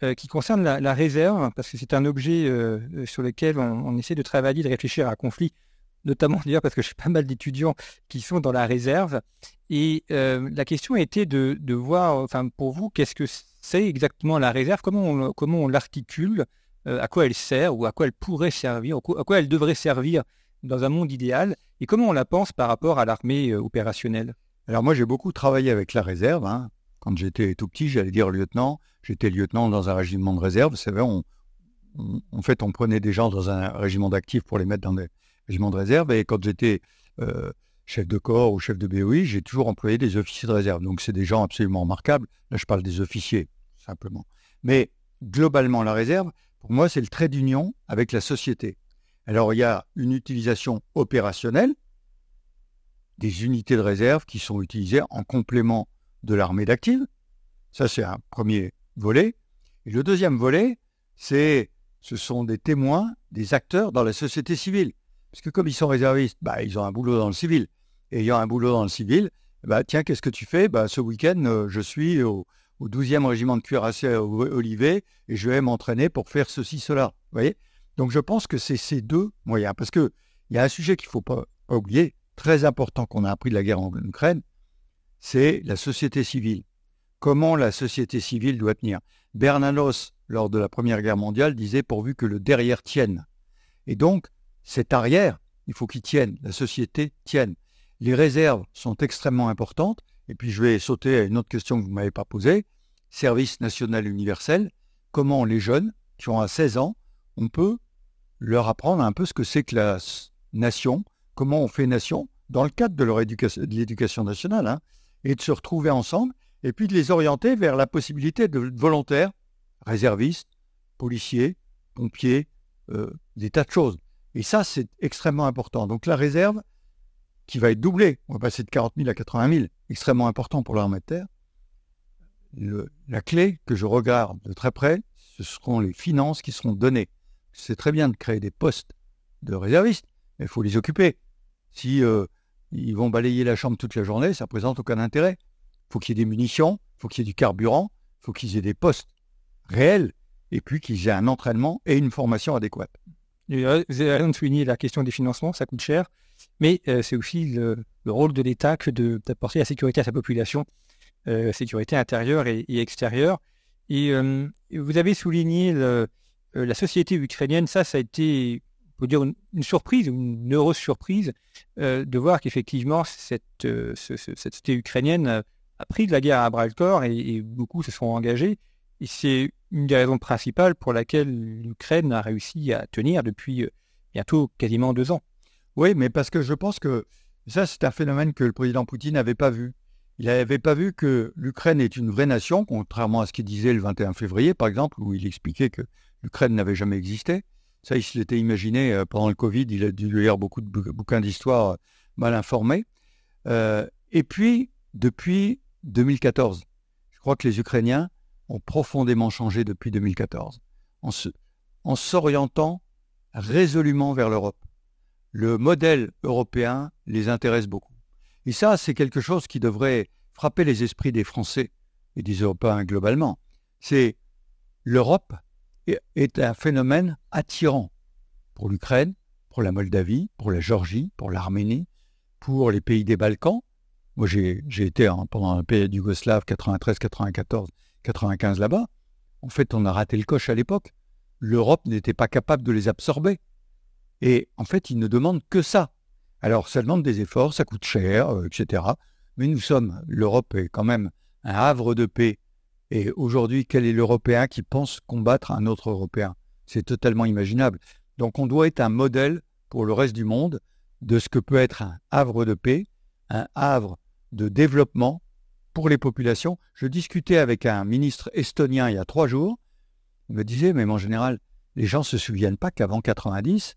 Speaker 1: euh, qui concerne la, réserve, parce que c'est un objet euh, sur lequel on, essaie de travailler, de réfléchir à un conflit, notamment d'ailleurs parce que j'ai pas mal d'étudiants qui sont dans la réserve. Et la question était de, voir, enfin pour vous, qu'est-ce que c'est exactement la réserve, comment on, l'articule, à quoi elle sert ou à quoi elle pourrait servir, à quoi elle devrait servir dans un monde idéal, et comment on la pense par rapport à l'armée opérationnelle?
Speaker 2: Alors moi j'ai beaucoup travaillé avec la réserve. Hein. Quand j'étais tout petit, j'allais dire lieutenant. J'étais lieutenant dans un régiment de réserve. Savez, on, en fait, on prenait des gens dans un régiment d'actifs pour les mettre dans des régiments de réserve. Et quand j'étais euh, chef de corps ou chef de BOI, j'ai toujours employé des officiers de réserve. Donc c'est des gens absolument remarquables. Là, je parle des officiers, simplement. Mais globalement, la réserve, pour moi, c'est le trait d'union avec la société. Alors, il y a une utilisation opérationnelle, des unités de réserve qui sont utilisées en complément de l'armée d'active. Ça, c'est un premier volet. Et le deuxième volet, c'est, ce sont des témoins, des acteurs dans la société civile. Parce que comme ils sont réservistes, bah, ils ont un boulot dans le civil. Et ayant un boulot dans le civil, bah, tiens, qu'est-ce que tu fais? Bah, Ce week-end, euh, je suis au, 12e régiment de cuirassés à Olivet et je vais m'entraîner pour faire ceci, cela. Vous voyez? Donc je pense que c'est ces deux moyens. Parce qu'il y a un sujet qu'il ne faut pas oublier, très important qu'on a appris de la guerre en Ukraine, c'est la société civile. Comment la société civile doit tenir? Bernanos, lors de la Première Guerre mondiale, disait pourvu que le derrière tienne. Et donc, cet arrière, il faut qu'il tienne, la société tienne. Les réserves sont extrêmement importantes. Et puis, je vais sauter à une autre question que vous ne m'avez pas posée. Service national universel. Comment les jeunes, qui ont à 16 ans, on peut leur apprendre un peu ce que c'est que la nation, comment on fait nation, dans le cadre de l'éducation nationale. Hein et de se retrouver ensemble, et puis de les orienter vers la possibilité de volontaires, réservistes, policiers, pompiers, euh, des tas de choses. Et ça, c'est extrêmement important. Donc la réserve, qui va être doublée, on va passer de 40 000 à 80 000, extrêmement important pour l'armée de terre. la clé que je regarde de très près, ce seront les finances qui seront données. C'est très bien de créer des postes de réservistes, mais il faut les occuper. Si euh, ils vont balayer la chambre toute la journée, ça présente aucun intérêt. Il faut qu'il y ait des munitions, il faut qu'il y ait du carburant, il faut qu'ils aient des postes réels, et puis qu'ils aient un entraînement et une formation adéquate.
Speaker 1: Vous avez raison de souligner la question des financements, ça coûte cher, mais euh, c'est aussi le, rôle de l'État que d'apporter la sécurité à sa population, euh, sécurité intérieure et, extérieure. Et euh, vous avez souligné la société ukrainienne, ça, ça a été dire une, surprise, une heureuse surprise de voir qu'effectivement cette, cité ukrainienne a pris de la guerre à bras le corps et, beaucoup se sont engagés. Et c'est une des raisons principales pour laquelle l'Ukraine a réussi à tenir depuis euh, bientôt quasiment deux ans.
Speaker 2: Oui, mais parce que je pense que ça, c'est un phénomène que le président Poutine n'avait pas vu. Il n'avait pas vu que l'Ukraine est une vraie nation, contrairement à ce qu'il disait le 21 février, par exemple, où il expliquait que l'Ukraine n'avait jamais existé. Ça, il se l'était imaginé euh, pendant le Covid. Il a dû lire beaucoup de bouquins d'histoire euh, mal informés. Et puis, depuis 2014, je crois que les Ukrainiens ont profondément changé depuis 2014, en s'orientant résolument vers l'Europe. Le modèle européen les intéresse beaucoup. Et ça, c'est quelque chose qui devrait frapper les esprits des Français et des Européens globalement. C'est l'Europe est un phénomène attirant pour l'Ukraine, pour la Moldavie, pour la Géorgie, pour l'Arménie, pour les pays des Balkans. Moi, j'ai été pendant la période yougoslave 93, 94, 95 là-bas. En fait, on a raté le coche à l'époque. L'Europe n'était pas capable de les absorber. Et en fait, ils ne demandent que ça. Alors, ça demande des efforts, ça coûte cher, euh, etc. Mais nous sommes, l'Europe est quand même un havre de paix et aujourd'hui, quel est l'Européen qui pense combattre un autre Européen? C'est totalement imaginable. Donc on doit être un modèle pour le reste du monde de ce que peut être un havre de paix, un havre de développement pour les populations. Je discutais avec un ministre estonien il y a trois jours. Il me disait, mais en général, les gens ne se souviennent pas qu'avant 90,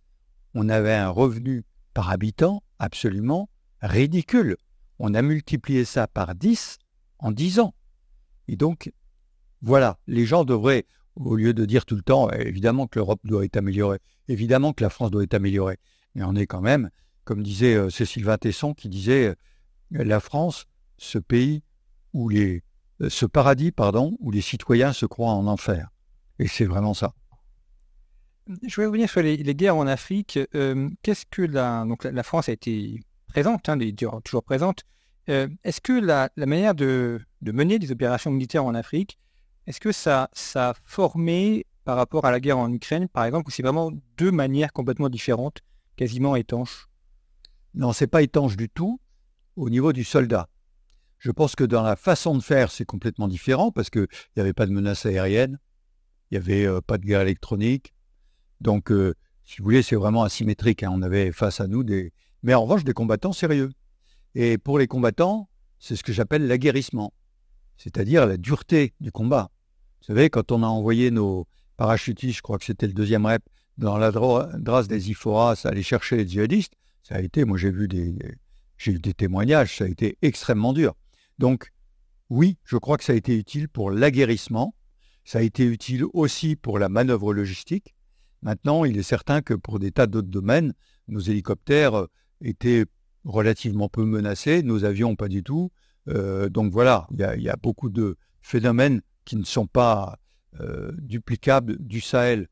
Speaker 2: on avait un revenu par habitant absolument ridicule. On a multiplié ça par 10 en 10 ans. Et donc, voilà, les gens devraient, au lieu de dire tout le temps, évidemment que l'Europe doit être améliorée, évidemment que la France doit être améliorée, mais on est quand même, comme disait euh, Cécile Vintesson, qui disait, euh, la France, ce pays où les, euh, ce paradis, pardon, où les citoyens se croient en enfer. Et c'est vraiment ça.
Speaker 1: Je vais revenir sur les, guerres en Afrique. Qu'est-ce que la, donc la, France a été présente, hein, toujours présente. Est-ce que la, manière de, mener des opérations militaires en Afrique, est-ce que ça, ça a formé par rapport à la guerre en Ukraine, par exemple, ou c'est vraiment deux manières complètement différentes, quasiment étanches?
Speaker 2: Non, c'est pas étanche du tout au niveau du soldat. Je pense que dans la façon de faire, c'est complètement différent parce qu'il n'y avait pas de menace aérienne, il n'y avait euh, pas de guerre électronique. Donc, euh, si vous voulez, c'est vraiment asymétrique. Hein. On avait face à nous des. Mais en revanche, des combattants sérieux. Et pour les combattants, c'est ce que j'appelle l'aguerrissement, c'est-à-dire la dureté du combat. Vous savez, quand on a envoyé nos parachutistes, je crois que c'était le deuxième rep, dans la drasse des Iphoras, aller chercher les djihadistes, ça a été, moi j'ai vu des, j'ai eu des témoignages, ça a été extrêmement dur. Donc, oui, je crois que ça a été utile pour l'aguerrissement, ça a été utile aussi pour la manœuvre logistique. Maintenant, il est certain que pour des tas d'autres domaines, nos hélicoptères euh, étaient relativement peu menacés, nos avions pas du tout. Euh, donc voilà, il y, a beaucoup de phénomènes qui ne sont pas euh, duplicables du Sahel,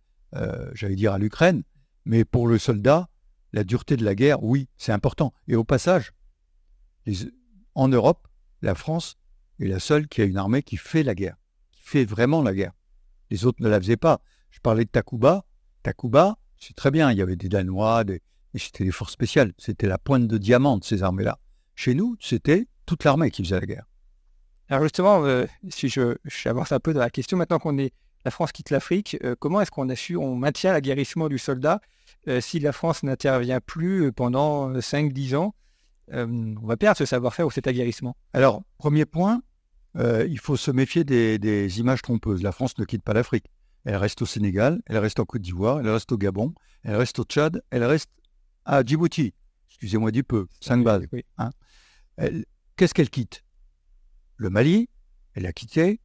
Speaker 2: j'allais dire à l'Ukraine, mais pour le soldat, la dureté de la guerre, oui, c'est important. Et au passage, en Europe, la France est la seule qui a une armée qui fait la guerre, qui fait vraiment la guerre. Les autres ne la faisaient pas. Je parlais de Takuba. Takuba, c'est très bien, il y avait des Danois, des... c'était des forces spéciales. C'était la pointe de diamant de ces armées-là. Chez nous, c'était toute l'armée qui faisait la guerre.
Speaker 1: Alors justement, euh, si je j'avance un peu dans la question, maintenant qu'on est la France quitte l'Afrique, euh, comment est-ce qu'on assure, on maintient l'aguerrissement du soldat euh, si la France n'intervient plus pendant 5-10 ans? Euh, on va perdre ce savoir-faire ou cet aguerrissement
Speaker 2: Alors, premier point, euh, il faut se méfier des, images trompeuses. La France ne quitte pas l'Afrique. Elle reste au Sénégal, elle reste en Côte d'Ivoire, elle reste au Gabon, elle reste au Tchad, elle reste à Djibouti. Excusez-moi du peu, cinq bases. Hein. Qu'est-ce qu'elle quitte? Le Mali, elle a quitté.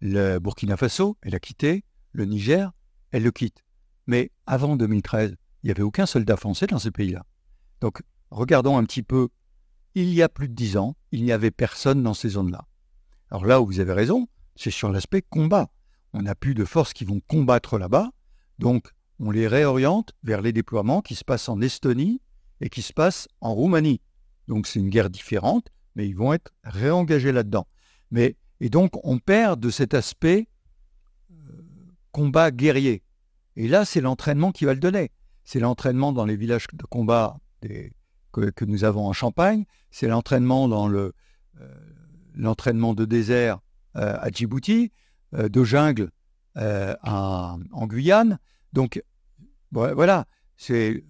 Speaker 2: Le Burkina Faso, elle a quitté. Le Niger, elle le quitte. Mais avant 2013, il n'y avait aucun soldat français dans ces pays-là. Donc regardons un petit peu, il y a plus de dix ans, il n'y avait personne dans ces zones-là. Alors là où vous avez raison, c'est sur l'aspect combat. On n'a plus de forces qui vont combattre là-bas, donc on les réoriente vers les déploiements qui se passent en Estonie et qui se passent en Roumanie. Donc c'est une guerre différente, mais ils vont être réengagés là-dedans. Mais et donc on perd de cet aspect euh, combat guerrier. Et là, c'est l'entraînement qui va le donner. C'est l'entraînement dans les villages de combat des, que, nous avons en Champagne, c'est l'entraînement dans le euh, l'entraînement de désert euh, à Djibouti, euh, de jungle en Guyane. Donc voilà, c'est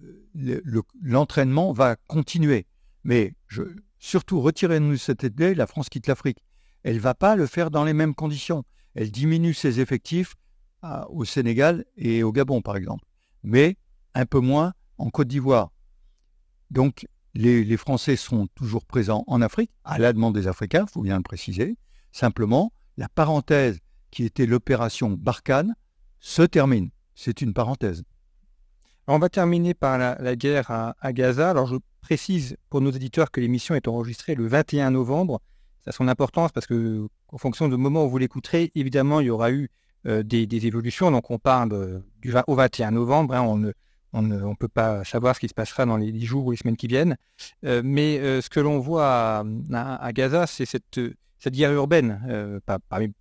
Speaker 2: l'entraînement va continuer. Mais surtout, retirez-nous cette idée, la France quitte l'Afrique. Elle ne va pas le faire dans les mêmes conditions. Elle diminue ses effectifs au Sénégal et au Gabon, par exemple, mais un peu moins en Côte d'Ivoire. Donc, les, Français seront toujours présents en Afrique, à la demande des Africains, il faut bien le préciser. Simplement, la parenthèse qui était l'opération Barkhane se termine. C'est une parenthèse.
Speaker 1: on va terminer par la, guerre à, Gaza. Alors je précise pour nos éditeurs que l'émission est enregistrée le 21 novembre. Ça a son importance parce que, en fonction du moment où vous l'écouterez, évidemment, il y aura eu euh, des, évolutions. Donc on parle du, au 21 novembre. Hein. On ne peut pas savoir ce qui se passera dans les, jours ou les semaines qui viennent. Euh, mais euh, ce que l'on voit à, Gaza, c'est cette, guerre urbaine, euh,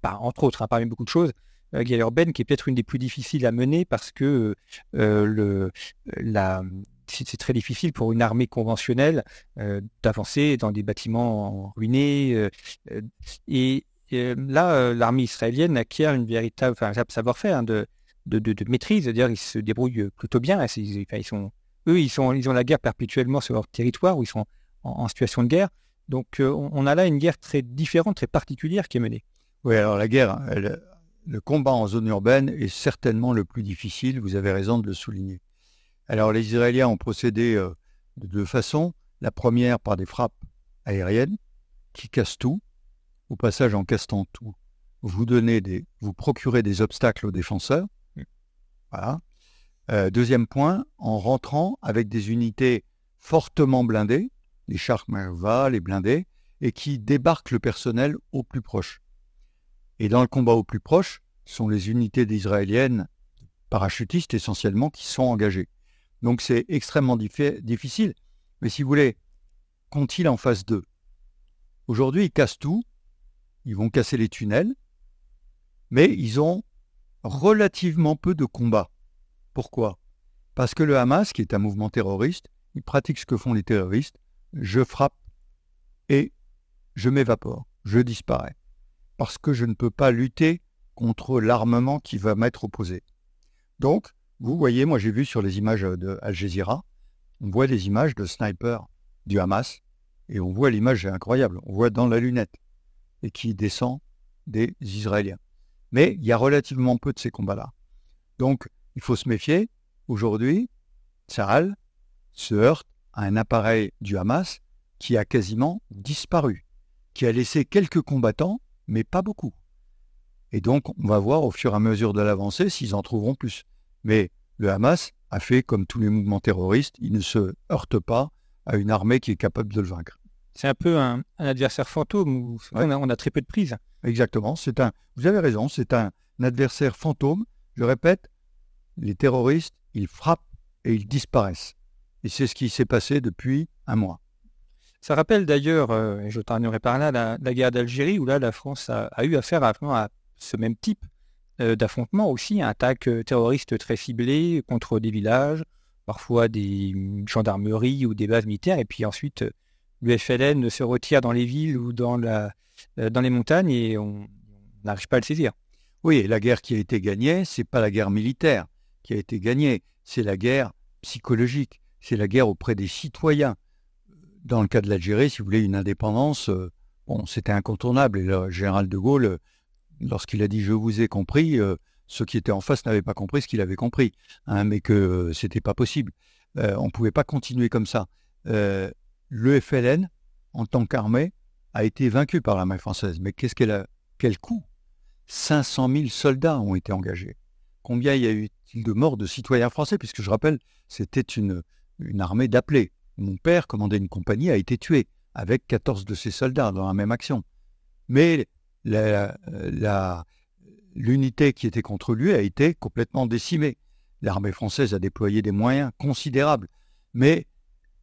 Speaker 1: entre autres, hein, parmi beaucoup de choses, la guerre urbaine qui est peut-être une des plus difficiles à mener parce que c'est très difficile pour une armée conventionnelle d'avancer dans des bâtiments ruinés. et là, l'armée israélienne acquiert une véritable savoir-faire hein, de de, maîtrise, c'est-à-dire ils se débrouillent plutôt bien. Ils, eux, ils, sont, ils ont la guerre perpétuellement sur leur territoire, où ils sont en, situation de guerre. Donc euh, on, a là une guerre très différente, très particulière qui est menée.
Speaker 2: Oui, alors la guerre, le combat en zone urbaine est certainement le plus difficile, vous avez raison de le souligner. Alors les Israéliens ont procédé euh, de deux façons. La première par des frappes aériennes qui cassent tout. Au passage, en cassant tout, vous donnez des, vous procurez des obstacles aux défenseurs. Euh, deuxième point, en rentrant avec des unités fortement blindées, les chars Merva, les blindés, et qui débarquent le personnel au plus proche. Et dans le combat au plus proche, sont les unités israéliennes, parachutistes essentiellement, qui sont engagées. Donc c'est extrêmement difficile. Mais si vous voulez, qu'ont-ils en face d'eux? Aujourd'hui, ils cassent tout, ils vont casser les tunnels, mais ils ont relativement peu de combats. Pourquoi? Parce que le Hamas, qui est un mouvement terroriste, il pratique ce que font les terroristes, je frappe et je m'évapore, je disparais. Parce que je ne peux pas lutter contre l'armement qui va m'être opposé. Donc, vous voyez, moi j'ai vu sur les images de Al Jazeera, on voit des images de snipers du Hamas, et on voit l'image incroyable, on voit dans la lunette, et qui descend des Israéliens. Mais il y a relativement peu de ces combats-là. Donc, il faut se méfier. Aujourd'hui, Tsahal se heurte à un appareil du Hamas qui a quasiment disparu, qui a laissé quelques combattants, mais pas beaucoup. Et donc, on va voir au fur et à mesure de l'avancée s'ils en trouveront plus. Mais le Hamas a fait comme tous les mouvements terroristes, il ne se heurte pas à une armée qui est capable de le vaincre.
Speaker 1: C'est un peu un, adversaire fantôme où on, a, très peu de prise.
Speaker 2: Exactement. Vous avez raison, c'est un, adversaire fantôme. Je répète, les terroristes, ils frappent et ils disparaissent. Et c'est ce qui s'est passé depuis un mois.
Speaker 1: Ça rappelle d'ailleurs, euh, et je terminerai par là, la, guerre d'Algérie, où là, la France a, eu affaire à, ce même type euh, d'affrontement aussi, attaques euh, terroristes très ciblées contre des villages, parfois des gendarmeries ou des bases militaires, et puis ensuite euh, le FLN se retire dans les villes ou dans, la, dans les montagnes et on n'arrive pas à le saisir.
Speaker 2: Oui, la guerre qui a été gagnée, c'est pas la guerre militaire qui a été gagnée, c'est la guerre psychologique, c'est la guerre auprès des citoyens. Dans le cas de l'Algérie, si vous voulez une indépendance, bon, c'était incontournable et le général de Gaulle lorsqu'il a dit je vous ai compris, euh, ceux qui étaient en face n'avaient pas compris ce qu'il avait compris, hein, mais que euh, c'était pas possible. Euh, on ne pouvait pas continuer comme ça. le FLN, en tant qu'armée, a été vaincu par l'armée française. Mais qu'est-ce qu'elle a Quel coût? 500 000 soldats ont été engagés. Combien y a eu-il de morts de citoyens français? Puisque je rappelle, c'était une, une armée d'appelés. Mon père commandait une compagnie, a été tué avec 14 de ses soldats dans la même action. Mais l'unité qui était contre lui a été complètement décimée. L'armée française a déployé des moyens considérables. Mais,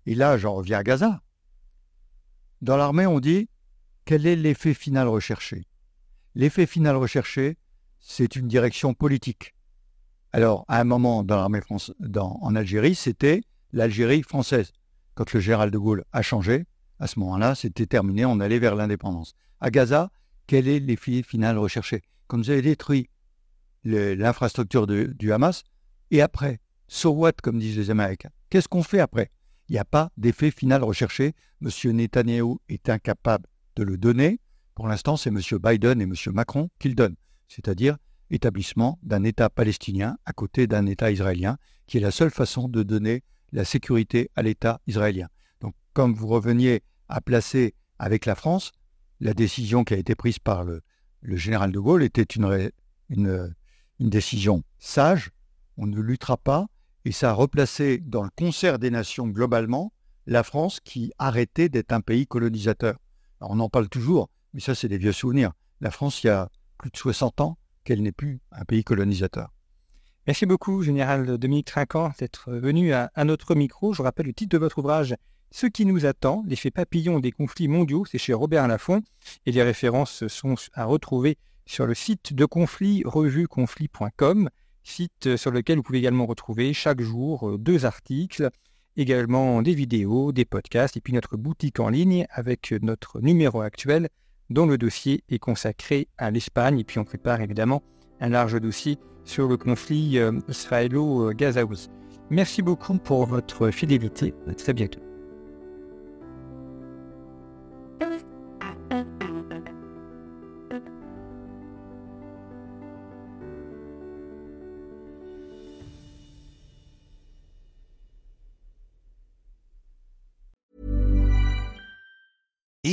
Speaker 2: et là j'en reviens à Gaza, dans l'armée on dit quel est l'effet final recherché? L'effet final recherché, c'est une direction politique. Alors, à un moment dans l'armée en Algérie, c'était l'Algérie française. Quand le général de Gaulle a changé, à ce moment-là, c'était terminé, on allait vers l'indépendance. À Gaza, quel est l'effet final recherché? Comme vous avez détruit l'infrastructure du Hamas, et après, so what, comme disent les Américains? Qu'est-ce qu'on fait après? Il n'y a pas d'effet final recherché. M. Netanyahu est incapable de le donner. Pour l'instant, c'est M. Biden et M. Macron qui le donnent, c'est-à-dire établissement d'un État palestinien à côté d'un État israélien, qui est la seule façon de donner la sécurité à l'État israélien. Donc, comme vous reveniez à placer avec la France, la décision qui a été prise par le, général de Gaulle était une, une, décision sage. On ne luttera pas. Et ça a replacé dans le concert des nations globalement la France qui arrêtait d'être un pays colonisateur. On en parle toujours, mais ça, c'est des vieux souvenirs. La France, il y a plus de 60 ans qu'elle n'est plus un pays colonisateur.
Speaker 1: Merci beaucoup, Général Dominique Trinquant, d'être venu à, notre micro. Je rappelle le titre de votre ouvrage, ce qui nous attend, l'effet papillon des conflits mondiaux, c'est chez Robert Laffont, et les références sont à retrouver sur le site de conflit, revueconflit.com, site sur lequel vous pouvez également retrouver chaque jour euh, deux articles, également des vidéos, des podcasts, et puis notre boutique en ligne avec notre numéro actuel dont le dossier est consacré à l'Espagne, et puis on prépare évidemment un large dossier sur le conflit euh, israélo-gazaoui. Merci beaucoup pour votre fidélité. À très bientôt.